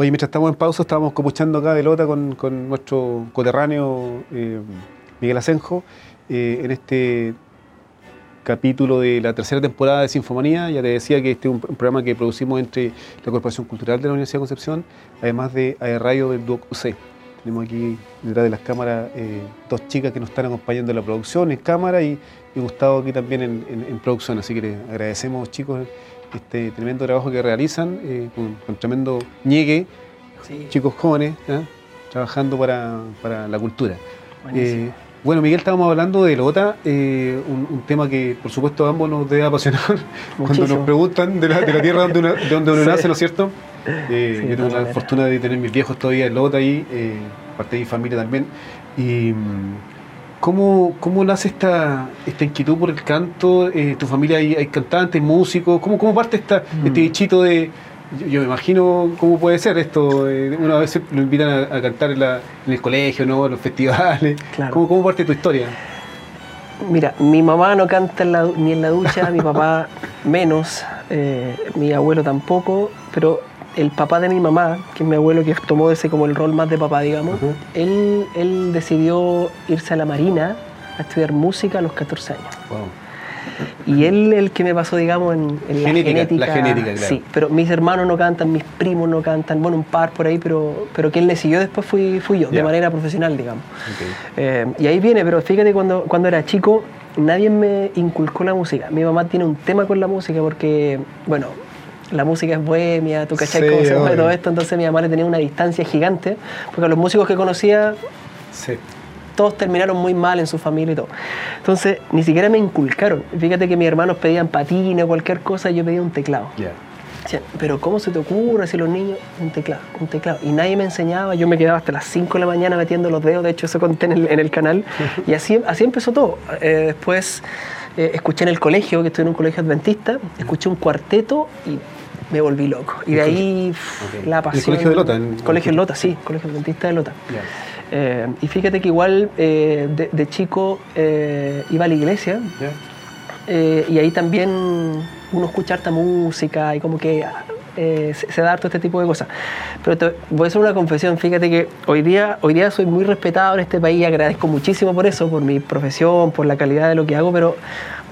Oye, mientras estamos en pausa, estábamos copuchando acá de Lota con, nuestro coterráneo eh, Miguel Asenjo eh, en este capítulo de la tercera temporada de Sinfomanía. Ya te decía que este es un, programa que producimos entre la Corporación Cultural de la Universidad de Concepción, además de Radio del DUOC UC. Tenemos aquí detrás de las cámaras eh, dos chicas que nos están acompañando en la producción, en cámara, y, Gustavo aquí también en, producción. Así que les agradecemos, chicos, este tremendo trabajo que realizan, eh, con, tremendo ñegue, chicos jóvenes, ¿eh? trabajando para, la cultura. Bueno, Miguel, estábamos hablando de Lota, eh, un, tema que por supuesto a ambos nos debe apasionar cuando nos preguntan de la, tierra donde uno, de donde uno nace, ¿no es cierto? Eh, yo tengo la fortuna de tener mis viejos todavía en Lota ahí, eh, parte de mi familia también. Y, ¿Cómo, cómo nace esta, esta inquietud por el canto? ¿Tu familia hay, hay cantantes, músicos? ¿Cómo, cómo parte esta, este mm. bichito de, yo, me imagino cómo puede ser esto. Eh, una vez lo invitan a, cantar en, el colegio, ¿no? En los festivales. ¿Cómo, ¿Cómo, parte tu historia? Mira, mi mamá no canta ni en la ducha, mi papá menos, eh, mi abuelo tampoco, pero el papá de mi mamá, que es mi abuelo que tomó ese como el rol más de papá, digamos, él, él decidió irse a la marina a estudiar música a los 14 años. Y él el que me pasó, digamos, en, la genética. La genética, claro. Sí, pero mis hermanos no cantan, mis primos no cantan, bueno, un par por ahí, pero, pero quien le siguió después fui, fui yo, de manera profesional, digamos. Eh, y ahí viene, pero fíjate, cuando, cuando era chico, nadie me inculcó la música. Mi mamá tiene un tema con la música porque, bueno, la música es bohemia, tú cachai cómo se mueve todo esto, entonces mi mamá le tenía una distancia gigante, porque los músicos que conocía... Sí todos terminaron muy mal en su familia y todo. Entonces, ni siquiera me inculcaron. Fíjate que mis hermanos pedían patines o cualquier cosa y yo pedía un teclado. pero ¿cómo se te ocurre si los niños? Un teclado, un teclado. Y nadie me enseñaba, yo me quedaba hasta las 5 de la mañana metiendo los dedos, de hecho eso conté en el, canal. y así, así empezó todo. Eh, después eh, escuché en el colegio, que estoy en un colegio adventista, escuché un cuarteto y me volví loco. Y de ahí la pasión. ¿El colegio de Lota? colegio de Lota, sí, colegio adventista de Lota. Eh, y fíjate que igual eh, de, chico eh, iba a la iglesia y ahí también uno escucha harta música y como que se, da harto este tipo de cosas. Pero voy a hacer una confesión, fíjate que hoy día, hoy día soy muy respetado en este país y agradezco muchísimo por eso, por mi profesión, por la calidad de lo que hago, pero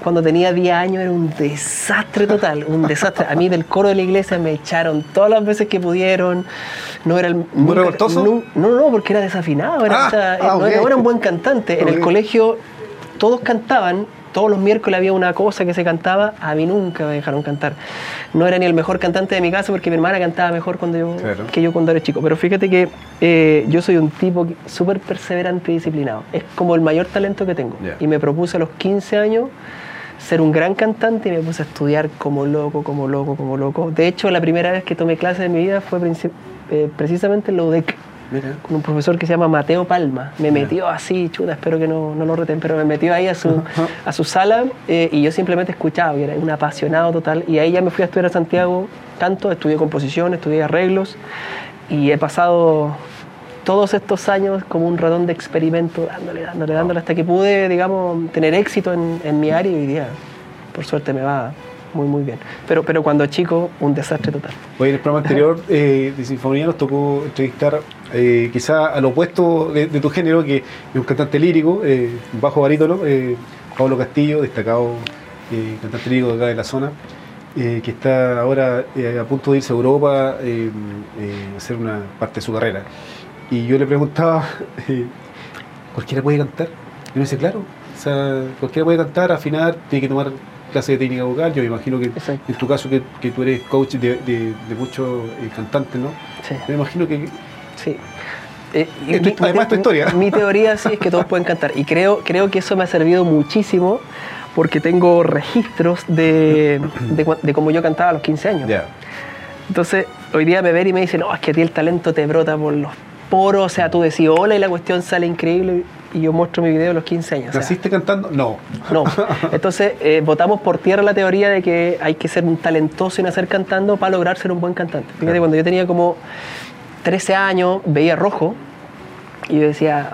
cuando tenía 10 años era un desastre total, un desastre. A mí del coro de la iglesia me echaron todas las veces que pudieron. No era el. ¿Muy no, no, no, porque era desafinado. Era, ah, ah, no, era un buen cantante. En el colegio todos cantaban, todos los miércoles había una cosa que se cantaba, a mí nunca me dejaron cantar. No era ni el mejor cantante de mi casa porque mi hermana cantaba mejor cuando yo, que yo cuando era chico. Pero fíjate que eh, yo soy un tipo súper perseverante y disciplinado. Es como el mayor talento que tengo. Y me propuse a los 15 años ser un gran cantante y me puse a estudiar como loco, como loco, como loco. De hecho, la primera vez que tomé clases de mi vida fue eh, precisamente en la UDEC, con un profesor que se llama Mateo Palma. Me metió así, chuta, espero que no, no lo reten, pero me metió ahí a su, a su sala eh, y yo simplemente escuchaba, y era un apasionado total. Y ahí ya me fui a estudiar a Santiago canto, estudié composición, estudié arreglos y he pasado todos estos años como un redón de experimento, dándole, dándole, dándole, hasta que pude, digamos, tener éxito en, en mi área y hoy día, por suerte, me va muy, muy bien. Pero, pero cuando chico, un desastre total. Hoy en el programa anterior eh, de Sinfonía nos tocó entrevistar eh, quizá al opuesto de, tu género, que es un cantante lírico, eh, bajo barítono, eh, Pablo Castillo, destacado eh, cantante lírico de acá de la zona. que está ahora a punto de irse a Europa a hacer una parte de su carrera. Y yo le preguntaba, eh, ¿cualquiera puede cantar? Y me dice, claro, o sea, cualquiera puede cantar, afinar, tiene que tomar clase de técnica vocal. Yo me imagino que en tu caso que, que, tú eres coach de, de, muchos eh, cantantes, ¿no? Sí. Me imagino que... Sí. Eh, además, tu historia. Mi teoría sí es que todos pueden cantar. Y creo, creo que eso me ha servido muchísimo porque tengo registros de, de, cómo yo cantaba a los 15 años. Entonces, hoy día me ven y me dicen, no, es que a ti el talento te brota por los poro, o sea, tú decís hola y la cuestión sale increíble y yo muestro mi video a los 15 años. ¿Naciste cantando? No. No. Entonces, eh, votamos por tierra la teoría de que hay que ser un talentoso y nacer cantando para lograr ser un buen cantante. Fíjate, cuando yo tenía como 13 años, veía rojo y yo decía,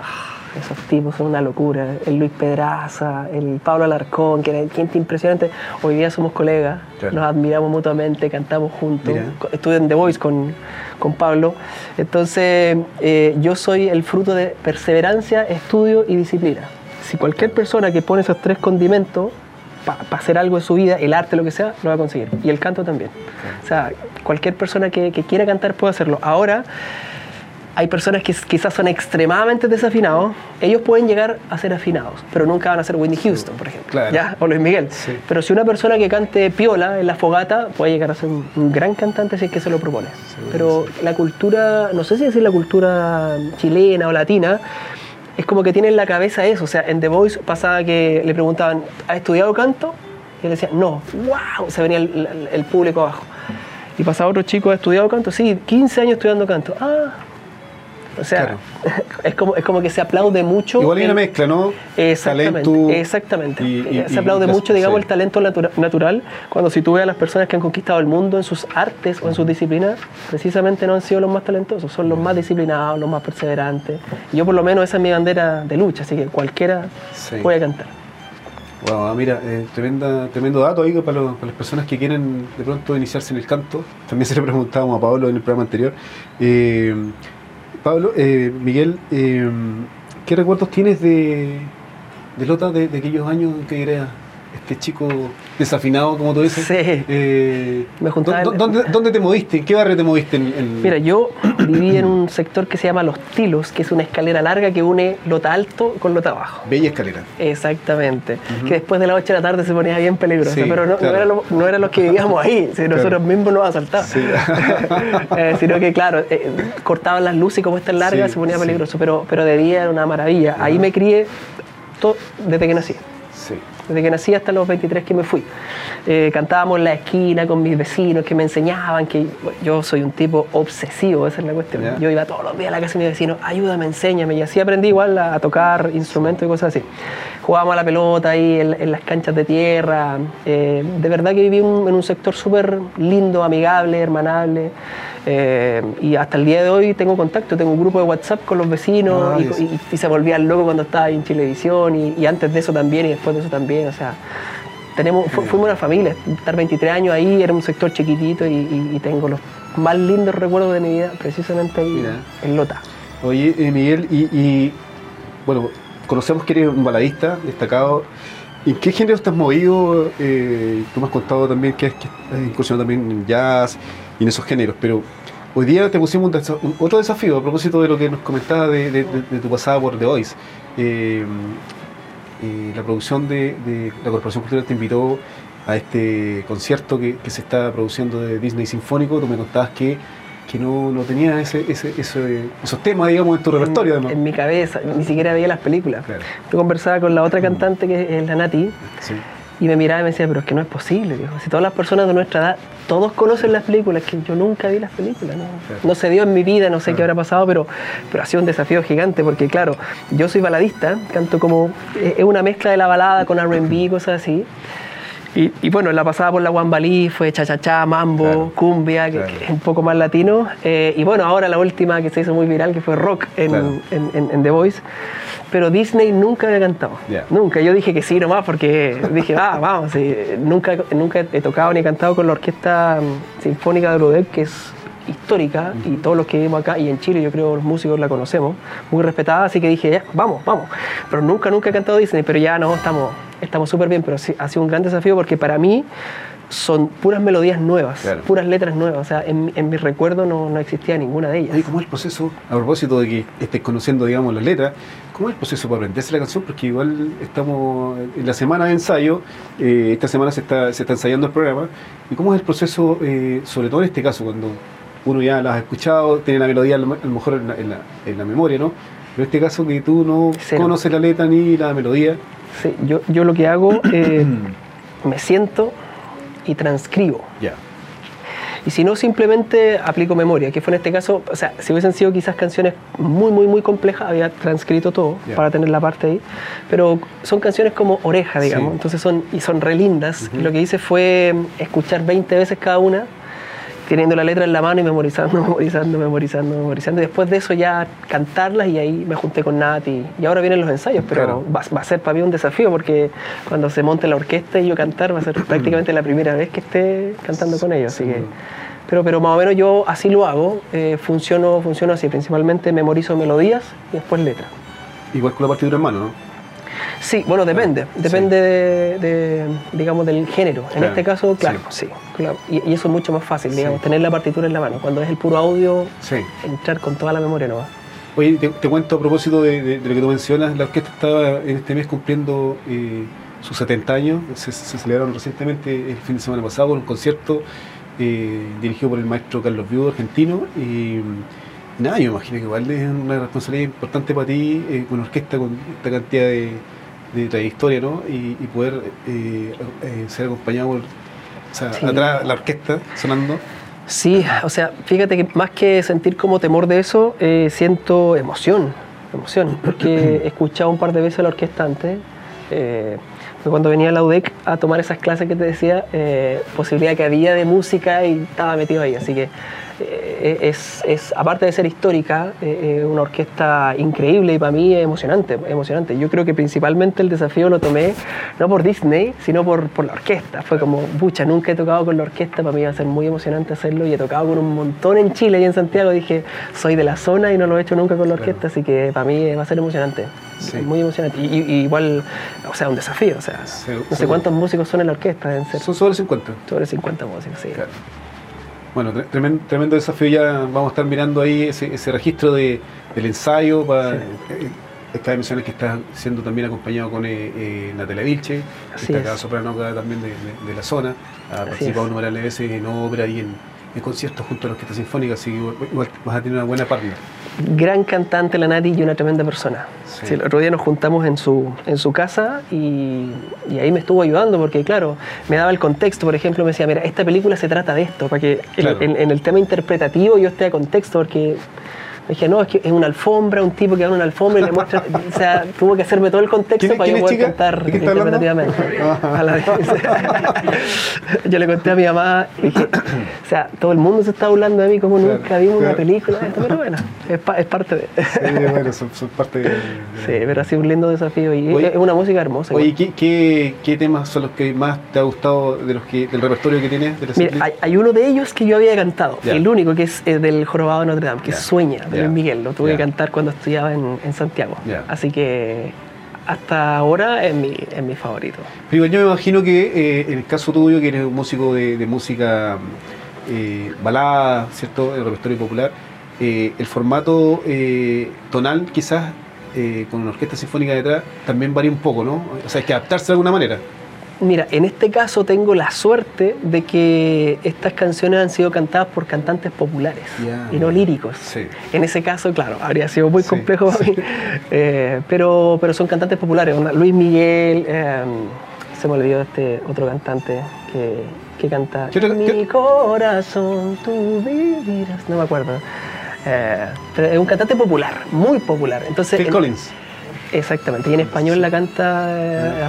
esos tipos son una locura. El Luis Pedraza, el Pablo Alarcón, que era gente impresionante. Hoy día somos colegas, nos admiramos mutuamente, cantamos juntos. Estudié en The Voice con, con Pablo. Entonces, eh, yo soy el fruto de perseverancia, estudio y disciplina. Si cualquier persona que pone esos tres condimentos para hacer algo en su vida, el arte, lo que sea, lo va a conseguir. Y el canto también. O sea, cualquier persona que, que quiera cantar puede hacerlo. Ahora, hay personas que quizás son extremadamente desafinados, ellos pueden llegar a ser afinados, pero nunca van a ser Whitney Houston, por ejemplo, ¿ya? o Luis Miguel. Pero si una persona que cante piola en la fogata puede llegar a ser un, gran cantante si es que se lo propone. pero la cultura, no sé si decir la cultura chilena o latina, es como que tiene en la cabeza eso. O sea, en The Voice pasaba que le preguntaban, ¿has estudiado canto? Y él decía, no, wow, se venía el, el público abajo. Y pasaba otro chico, ¿ha estudiado canto? Sí, 15 años estudiando canto. Ah, o sea, es, como, es como que se aplaude mucho. Igual hay una mezcla, ¿no? Exactamente. exactamente. se aplaude mucho, digamos, el talento natural, cuando si tú ves a las personas que han conquistado el mundo en sus artes o en sus disciplinas, precisamente no han sido los más talentosos, son los más disciplinados, los más perseverantes. yo por lo menos esa es mi bandera de lucha, así que cualquiera puede cantar. Wow, mira, eh, tremenda, tremendo dato ahí para, para, las personas que quieren de pronto iniciarse en el canto. También se le preguntábamos a Pablo en el programa anterior. Eh, Pablo, eh, Miguel, eh, ¿qué recuerdos tienes de, de Lota de, aquellos años que era este chico desafinado, como tú dices. Sí. Eh, me juntaba ¿dónde, ¿Dónde, te moviste? ¿En qué barrio te moviste? Mira, yo viví en un sector que se llama Los Tilos, que es una escalera larga que une Lota Alto con Lota Abajo. Bella escalera. Exactamente. Que después de las 8 de la tarde se ponía bien peligrosa, pero no, no, eran los que vivíamos ahí, nosotros mismos nos asaltaban. Sí. eh, sino que, claro, eh, cortaban las luces y como está larga se ponía peligroso, pero, pero de día era una maravilla. Ahí me crié todo, desde que nací. Desde que nací hasta los 23 que me fui. Eh, cantábamos en la esquina con mis vecinos que me enseñaban que yo soy un tipo obsesivo, esa es la cuestión. Yo iba todos los días a la casa de mis vecinos, ayúdame, enséñame, y así aprendí igual a, tocar instrumentos y cosas así. Jugábamos a la pelota ahí en, las canchas de tierra. Eh, de verdad que viví en un sector súper lindo, amigable, hermanable. Eh, y hasta el día de hoy tengo contacto, tengo un grupo de WhatsApp con los vecinos ah, y, se volvía loco cuando estaba en Chilevisión y, y, antes de eso también y después de eso también. O sea, tenemos, fuimos una familia. Estar 23 años ahí era un sector chiquitito y, tengo los más lindos recuerdos de mi vida precisamente ahí en Lota. Oye, eh, Miguel, y, bueno, conocemos que eres un baladista destacado. ¿En qué género estás movido? Eh, tú me has contado también que has, incursionado también en jazz y en esos géneros, pero hoy día te pusimos otro desafío a propósito de lo que nos comentabas de, tu pasada por The Voice. Eh, eh, la producción de, la Corporación Cultural te invitó a este concierto que, se está produciendo de Disney Sinfónico. Tú me contabas que, que no, no tenía ese, ese, esos temas, digamos, en tu repertorio. En, mi cabeza, ni siquiera veía las películas. Yo conversaba con la otra cantante que es la Nati. Sí y me miraba y me decía, pero es que no es posible, viejo. Si todas las personas de nuestra edad, todos conocen las películas, que yo nunca vi las películas. No, se dio en mi vida, no sé qué habrá pasado, pero, pero ha sido un desafío gigante, porque claro, yo soy baladista, canto como, es una mezcla de la balada con RB, cosas así. Y, bueno, la pasada por la Wambalí fue cha-cha-cha, mambo, cumbia, que, es un poco más latino. Eh, y bueno, ahora la última que se hizo muy viral, que fue rock en, en The Voice pero Disney nunca había cantado. Nunca. Yo dije que sí nomás porque dije, ah, vamos, nunca, nunca he tocado ni cantado con la Orquesta mm, Sinfónica de Rodec, que es histórica y todos los que vivimos acá y en Chile yo creo los músicos la conocemos, muy respetada, así que dije, ya, vamos, vamos. Pero nunca, nunca he cantado Disney, pero ya no, estamos estamos súper bien, pero sí, ha sido un gran desafío porque para mí son puras melodías nuevas, puras letras nuevas. O sea, en, en mi recuerdo no, no, existía ninguna de ellas. ¿Y cómo es el proceso, a propósito de que estés conociendo, digamos, las letras, cómo es el proceso para aprenderse la canción? Porque igual estamos en la semana de ensayo, eh, esta semana se está, se está ensayando el programa, ¿y cómo es el proceso, eh, sobre todo en este caso, cuando uno ya la ha escuchado, tiene la melodía a lo mejor en la, en la, memoria, ¿no? Pero en este caso que tú no conoces la letra ni la melodía. Sí, yo, yo lo que hago, eh, me siento y transcribo. Y si no, simplemente aplico memoria, que fue en este caso, o sea, si hubiesen sido quizás canciones muy, muy, muy complejas, había transcrito todo para tener la parte ahí, pero son canciones como oreja, digamos, entonces son, y son re lindas. Lo que hice fue escuchar 20 veces cada una teniendo la letra en la mano y memorizando, memorizando, memorizando, memorizando. Y después de eso ya cantarlas y ahí me junté con Nati. Y ahora vienen los ensayos, pero va, a ser para mí un desafío porque cuando se monte la orquesta y yo cantar va a ser prácticamente la primera vez que esté cantando con ellos. Así que, pero, pero más o menos yo así lo hago, eh, funciono, funciono así, principalmente memorizo melodías y después letras. Igual con la partitura en mano, ¿no? Sí, bueno, depende. depende de, digamos, del género. En este caso, claro, sí. claro. Y, eso es mucho más fácil, digamos, tener la partitura en la mano. Cuando es el puro audio, entrar con toda la memoria nueva. Oye, te, cuento a propósito de, lo que tú mencionas, la orquesta estaba en este mes cumpliendo eh, sus 70 años. Se, celebraron recientemente el fin de semana pasado con un concierto eh, dirigido por el maestro Carlos Viudo, argentino. Y, nada, yo imagino que igual es una responsabilidad importante para ti, eh, con una orquesta con esta cantidad de de trayectoria, ¿no? Y, poder eh, eh, ser acompañado por, o sea, atrás la orquesta sonando. Sí, o sea, fíjate que más que sentir como temor de eso, eh, siento emoción, emoción, porque he escuchado un par de veces a la orquesta antes. cuando venía a la UDEC a tomar esas clases que te decía, posibilidad que había de música y estaba metido ahí, así que es, es, aparte de ser histórica, eh, una orquesta increíble y para mí es emocionante, emocionante. Yo creo que principalmente el desafío lo tomé no por Disney, sino por, por la orquesta. Fue como, pucha, nunca he tocado con la orquesta, para mí va a ser muy emocionante hacerlo y he tocado con un montón en Chile y en Santiago. Dije, soy de la zona y no lo he hecho nunca con la orquesta, así que para mí va a ser emocionante. Muy emocionante. Y, igual, o sea, un desafío. O sea, no sé cuántos músicos son en la orquesta. ser son sobre 50. Sobre 50 músicos, sí. Bueno, tremendo, desafío. Ya vamos a estar mirando ahí ese, registro de, del ensayo. Para, sí. Eh, Esta que está siendo también acompañado con eh, eh Natalia Vilche, esta acá soprano también de, la zona. Ha participado numerosas veces en ópera y en, en conciertos junto a la Orquesta Sinfónica, así que igual vas a tener una buena partner gran cantante la Nati y una tremenda persona. el otro día nos juntamos en su, en su casa y, ahí me estuvo ayudando porque, claro, me daba el contexto. Por ejemplo, me decía, mira, esta película se trata de esto, para que en, en, el tema interpretativo yo esté a contexto, porque dije, no, es que es una alfombra, un tipo que va en una alfombra y le muestra. o sea, tuvo que hacerme todo el contexto para yo poder cantar interpretativamente. yo le conté a mi mamá, y dije, o sea, todo el mundo se está burlando de mí como nunca vimos una película, pero bueno, es, es parte de. sí, bueno, son, parte de, Sí, pero ha sido un lindo desafío y es una música hermosa. Oye, ¿qué, qué, qué, temas son los que más te ha gustado de los que, del repertorio que tienes? Mira, hay, uno de ellos que yo había cantado, el único que es del Jorobado de Notre Dame, que es Sueña Miguel, lo tuve que cantar cuando estudiaba en, Santiago. Así que hasta ahora es mi, es mi favorito. Pero yo me imagino que eh, en el caso tuyo, que eres un músico de, música eh, balada, ¿cierto? El repertorio popular, eh, el formato eh, tonal quizás con una orquesta sinfónica detrás también varía un poco, ¿no? O sea, hay que adaptarse de alguna manera. Mira, en este caso tengo la suerte de que estas canciones han sido cantadas por cantantes populares y no líricos. En ese caso, claro, habría sido muy complejo para mí, eh, pero, pero son cantantes populares. Luis Miguel, em, se me olvidó este otro cantante que, que canta Mi corazón, tú vivirás, no me acuerdo. Eh, pero es un cantante popular, muy popular. Entonces, Phil Collins. Exactamente, y en español la canta eh,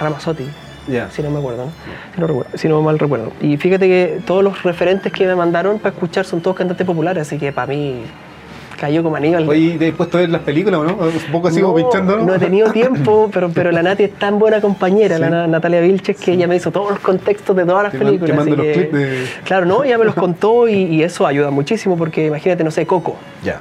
Si no me acuerdo, Si, no mal recuerdo. Y fíjate que todos los referentes que me mandaron para escuchar son todos cantantes populares, así que para mí cayó como Aníbal. Oye, ¿te has puesto a ver las películas o no? Un poco así como pinchando, ¿no? he tenido tiempo, pero, pero la Nati es tan buena compañera, la Natalia Vilches, que ella me hizo todos los contextos de todas las películas. los clips de... Claro, ¿no? Ella me los contó y, y, eso ayuda muchísimo porque imagínate, no sé, Coco. Ya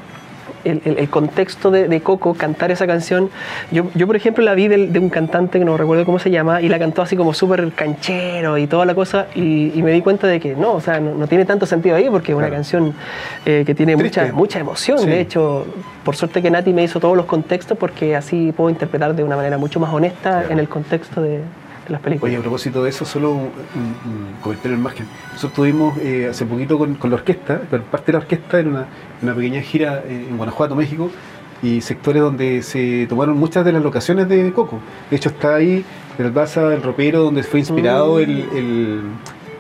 el, contexto de, Coco, cantar esa canción. Yo, yo por ejemplo, la vi de, un cantante que no recuerdo cómo se llama y la cantó así como súper canchero y toda la cosa y, me di cuenta de que no, o sea, no, tiene tanto sentido ahí porque es una canción eh, que tiene mucha, mucha emoción. De hecho, por suerte que Nati me hizo todos los contextos porque así puedo interpretar de una manera mucho más honesta en el contexto de, las películas. Oye, a propósito de eso, solo un, comentario en margen. Nosotros tuvimos eh, hace poquito con, la orquesta, parte de la orquesta en una, una pequeña gira en Guanajuato, México, y sectores donde se tomaron muchas de las locaciones de Coco. De hecho, está ahí el Baza, el ropero, donde fue inspirado mm. el,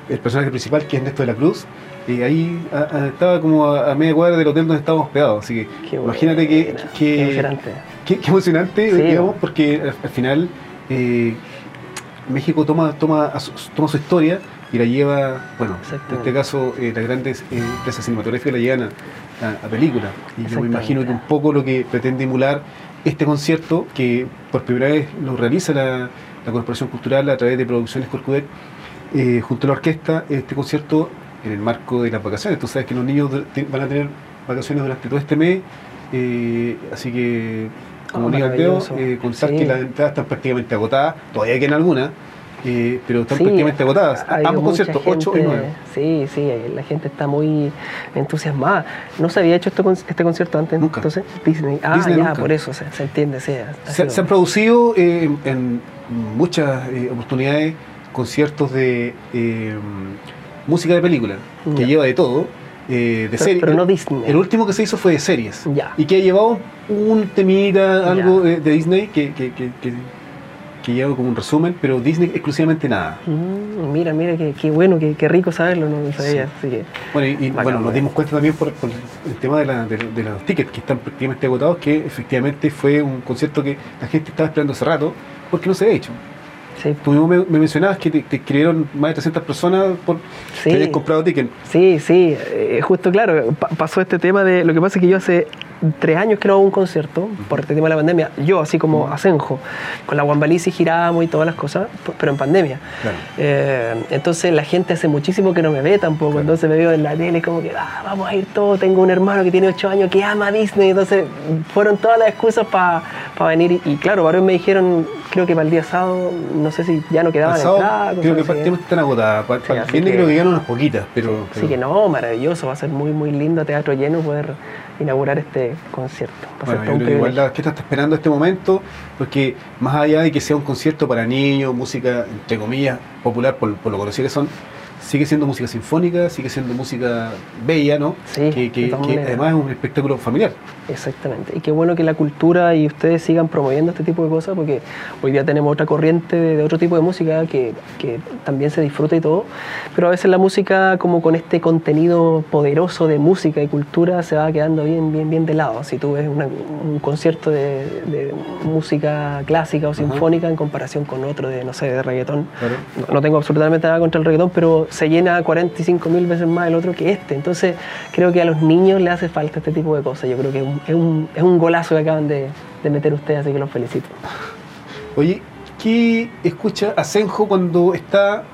el, personaje principal, que es Néstor de la Cruz. Y ahí estaba como a, media cuadra del hotel donde estábamos hospedados. Así que imagínate que, qué emocionante. Qué, emocionante, digamos, porque al, final eh, México toma, toma, toma su historia y la lleva, bueno, en este caso eh, las grandes eh, empresas cinematográficas la llevan a, película. Y yo me imagino que un poco lo que pretende emular este concierto, que por primera vez lo realiza la, Corporación Cultural a través de Producciones Corcudec, eh, junto a la orquesta, este concierto en el marco de las vacaciones. Tú sabes que los niños van a tener vacaciones durante todo este mes, así que como oh, Aldeo, eh, contar que las entradas están prácticamente agotadas, todavía quedan algunas, eh, pero están prácticamente agotadas. Ambos conciertos, 8 y 9. Sí, sí, la gente está muy entusiasmada. No se había hecho este concierto antes, nunca. entonces Disney. Ah, ya, por eso se, entiende. Sí, se, han producido eh, en muchas eh, oportunidades conciertos de música de película, que lleva de todo eh, de series. Pero no Disney. El último que se hizo fue de series. Ya. Y que ha llevado un temida, algo de, Disney que, que, que, que, lleva como un resumen, pero Disney exclusivamente nada. Mm, mira, mira, qué, bueno, qué, rico saberlo, no sabía. bueno, y, bueno, nos dimos cuenta también por, el tema de, la, de, los tickets que están prácticamente agotados, que efectivamente fue un concierto que la gente estaba esperando hace rato porque no se había hecho. Tú mismo me, mencionabas que te, escribieron más de 300 personas por que habías comprado ticket. Sí, sí, eh, justo claro, pasó este tema de, lo que pasa es que yo hace tres años que no hago un concierto por este tema de la pandemia. Yo, así como Asenjo, con la Guambalisi girábamos y todas las cosas, pero en pandemia. Eh, entonces la gente hace muchísimo que no me ve tampoco. Entonces me veo en la tele como que ah, vamos a ir todos. Tengo un hermano que tiene ocho años que ama Disney. Entonces fueron todas las excusas para venir. Y, claro, varios me dijeron, creo que para el día sábado, no sé si ya no quedaban entradas. Creo que prácticamente están agotadas. Para, el creo que quedan unas poquitas. Pero, Así que no, maravilloso. Va a ser muy, muy lindo, teatro lleno, poder inaugurar este concierto. Bueno, yo creo que igual la orquesta está esperando este momento, porque más allá de que sea un concierto para niños, música, entre comillas, popular, por, por lo conocido que son, sigue siendo música sinfónica, sigue siendo música bella, ¿no? Sí, que, además es un espectáculo familiar. Exactamente. Y qué bueno que la cultura y ustedes sigan promoviendo este tipo de cosas, porque hoy día tenemos otra corriente de, otro tipo de música que, que, también se disfruta y todo, pero a veces la música como con este contenido poderoso de música y cultura se va quedando bien, bien, bien de lado. Si tú ves un concierto de, música clásica o sinfónica en comparación con otro de, no sé, de reggaetón, no, no tengo absolutamente nada contra el reggaetón, pero se llena 45 mil veces más el otro que este. Entonces creo que a los niños les hace falta este tipo de cosas. Yo creo que es un, es un golazo que acaban de, meter ustedes, así que los felicito. Oye, ¿qué escucha Asenjo cuando está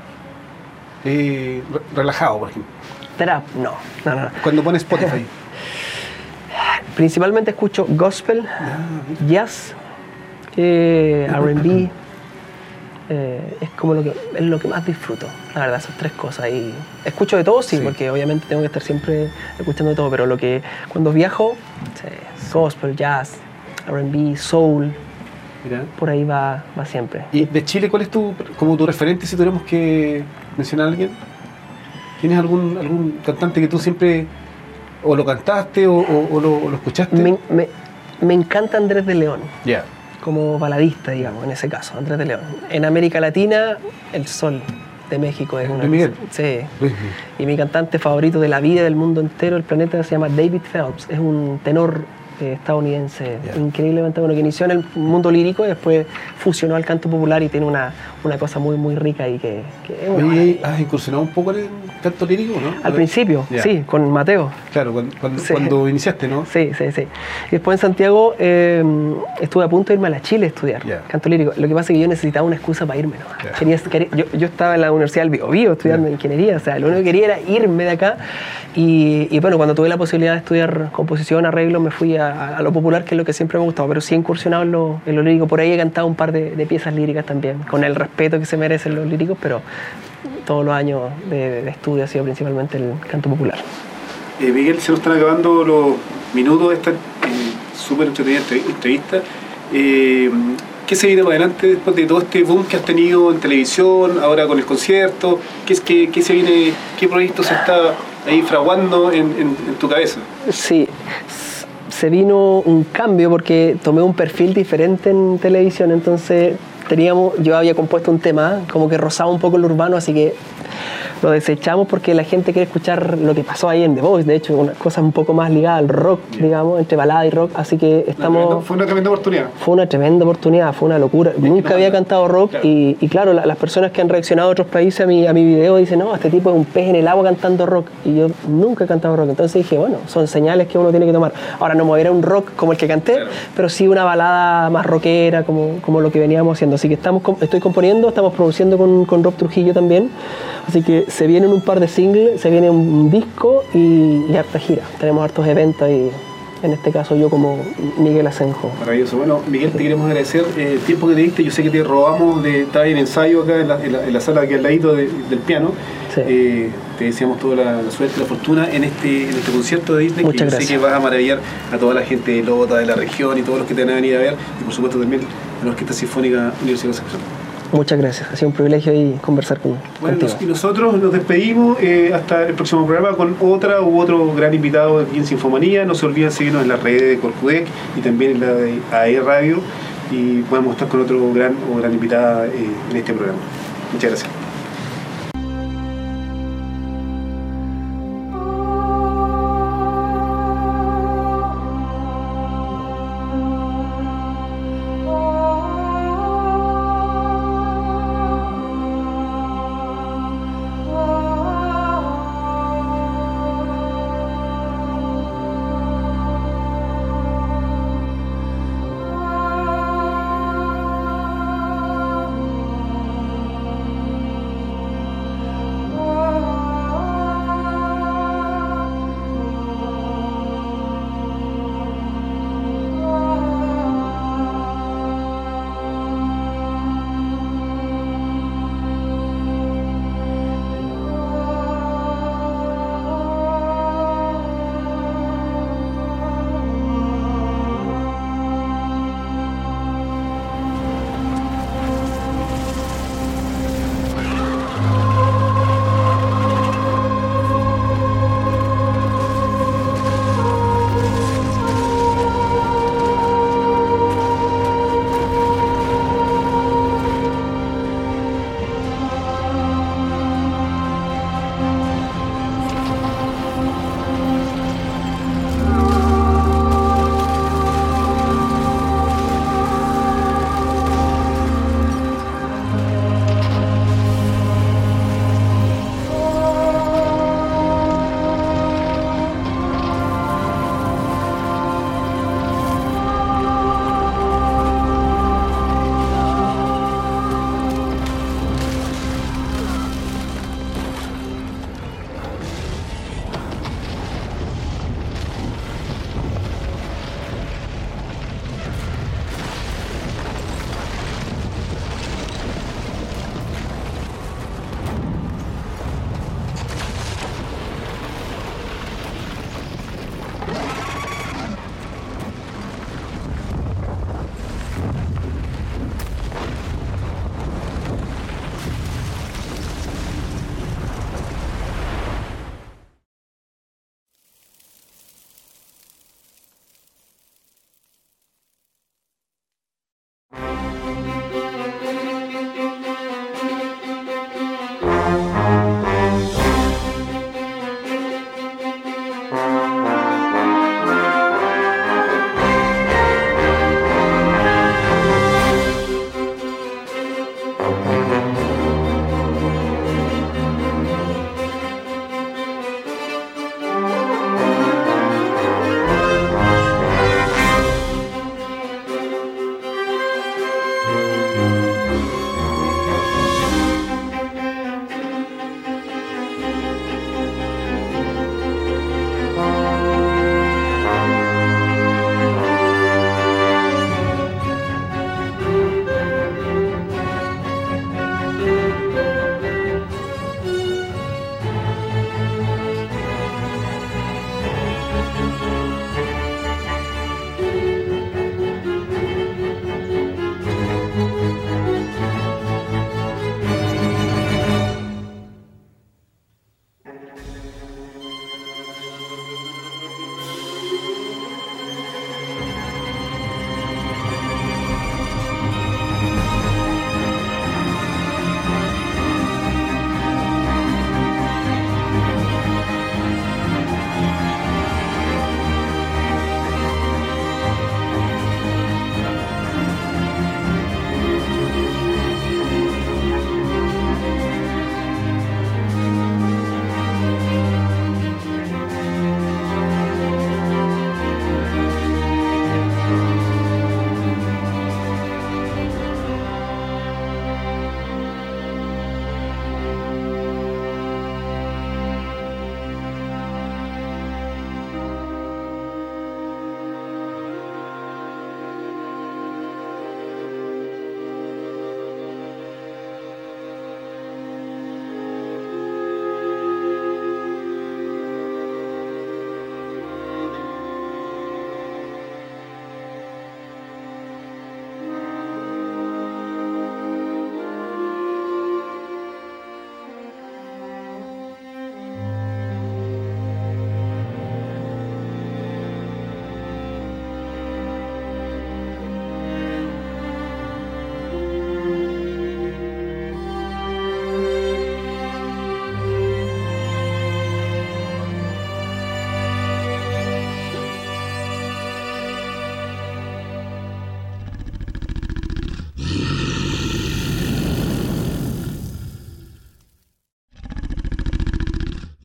eh, relajado, por ejemplo? Trap, no, no, no. Cuando pone Spotify. Principalmente escucho gospel, jazz, eh, RB. Eh, es como lo que, es lo que más disfruto, la verdad, esas tres cosas. Y escucho de todo, sí, porque obviamente tengo que estar siempre escuchando de todo, pero lo que cuando viajo, gospel, jazz, RB, soul, por ahí va, va siempre. ¿Y de Chile cuál es tu, como tu referente si tuviéramos que mencionar a alguien? ¿Tienes algún, algún cantante que tú siempre o lo cantaste o, lo, escuchaste? Me, me, me, encanta Andrés de León. Ya como baladista, digamos, en ese caso, Andrés de León. En América Latina, El Sol de México es una. Miguel. Sí. Y mi cantante favorito de la vida, del mundo entero, el planeta, se llama David Phelps. Es un tenor eh, estadounidense increíblemente bueno, que inició en el mundo lírico y después fusionó al canto popular y tiene una, una cosa muy, muy rica y que, que ¿Has incursionado un poco en el canto lírico, no? Al principio, sí, con Mateo. Claro, cuando, iniciaste, ¿no? Sí, sí, sí. Y después en Santiago eh, estuve a punto de irme a la Chile a estudiar canto lírico. Lo que pasa es que yo necesitaba una excusa para irme, ¿no? yo, yo, estaba en la Universidad del Bio, Bio estudiando ingeniería, o sea, lo único que quería era irme de acá. Y, y bueno, cuando tuve la posibilidad de estudiar composición, arreglo, me fui a, lo popular, que es lo que siempre me ha gustado, pero sí he incursionado en lo, en lo lírico. Por ahí he cantado un par de, de piezas líricas también, con el respeto que se merecen los líricos, pero todos los años de, estudio ha sido principalmente el canto popular. Eh, Miguel, se nos están acabando los minutos de esta eh, súper entretenida entrevista. Eh, ¿Qué se viene para adelante después de todo este boom que has tenido en televisión, ahora con el concierto? ¿Qué, qué, qué se viene, qué proyecto se está ahí fraguando en, en, en tu cabeza? Sí, se vino un cambio porque tomé un perfil diferente en televisión, entonces teníamos, yo había compuesto un tema como que rozaba un poco el urbano, así que lo desechamos porque la gente quiere escuchar lo que pasó ahí en The Voice, de hecho, una cosa un poco más ligada al rock, digamos, entre balada y rock, así que estamos... fue una tremenda oportunidad. Fue una tremenda oportunidad, fue una locura. Nunca había cantado rock Y, claro, las personas que han reaccionado a otros países a mi, a mi video dicen, no, este tipo es un pez en el agua cantando rock. Y yo nunca he cantado rock, entonces dije, bueno, son señales que uno tiene que tomar. Ahora no me voy a un rock como el que canté, pero sí una balada más rockera, como, como lo que veníamos haciendo. Así que estamos, estoy componiendo, estamos produciendo con, con Rob Trujillo también. Así que se vienen un par de singles, se viene un disco y, harta gira. Tenemos hartos eventos y en este caso yo como Miguel Asenjo. Maravilloso. Bueno, Miguel, te queremos agradecer eh, el tiempo que te diste. Yo sé que te robamos de estar en ensayo acá en la, sala aquí al ladito del piano. Eh, te deseamos toda la, suerte y la fortuna en este, en este concierto de Disney. Muchas gracias. sé que vas a maravillar a toda la gente de Lota, de la región y todos los que te van a venir a ver. Y por supuesto también a la Orquesta Sinfónica Universidad de Concepción. Muchas gracias, ha sido un privilegio y conversar con Bueno, y nosotros nos despedimos eh, hasta el próximo programa con otra u otro gran invitado aquí en Sinfomanía. No se olviden seguirnos en la red de Corcudec y también en la de AE Radio y podemos estar con otro gran o gran invitada eh, en este programa. Muchas gracias.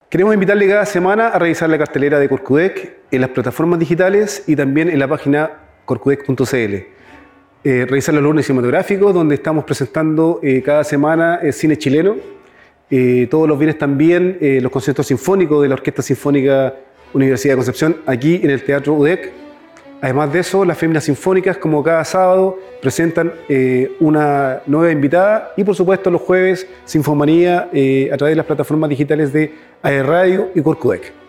Queremos invitarle cada semana a revisar la cartelera de Corcudec en las plataformas digitales y también en la página corcudec.cl. Eh, revisar los lunes cinematográficos, donde estamos presentando eh, cada semana el cine chileno. Eh, todos los viernes también los conciertos sinfónicos de la Orquesta Sinfónica Universidad de Concepción, aquí en el Teatro UDEC. Además de eso, las féminas sinfónicas, como cada sábado, presentan una nueva invitada y, por supuesto, los jueves, Sinfomanía a través de las plataformas digitales de AE Radio y Corcudec.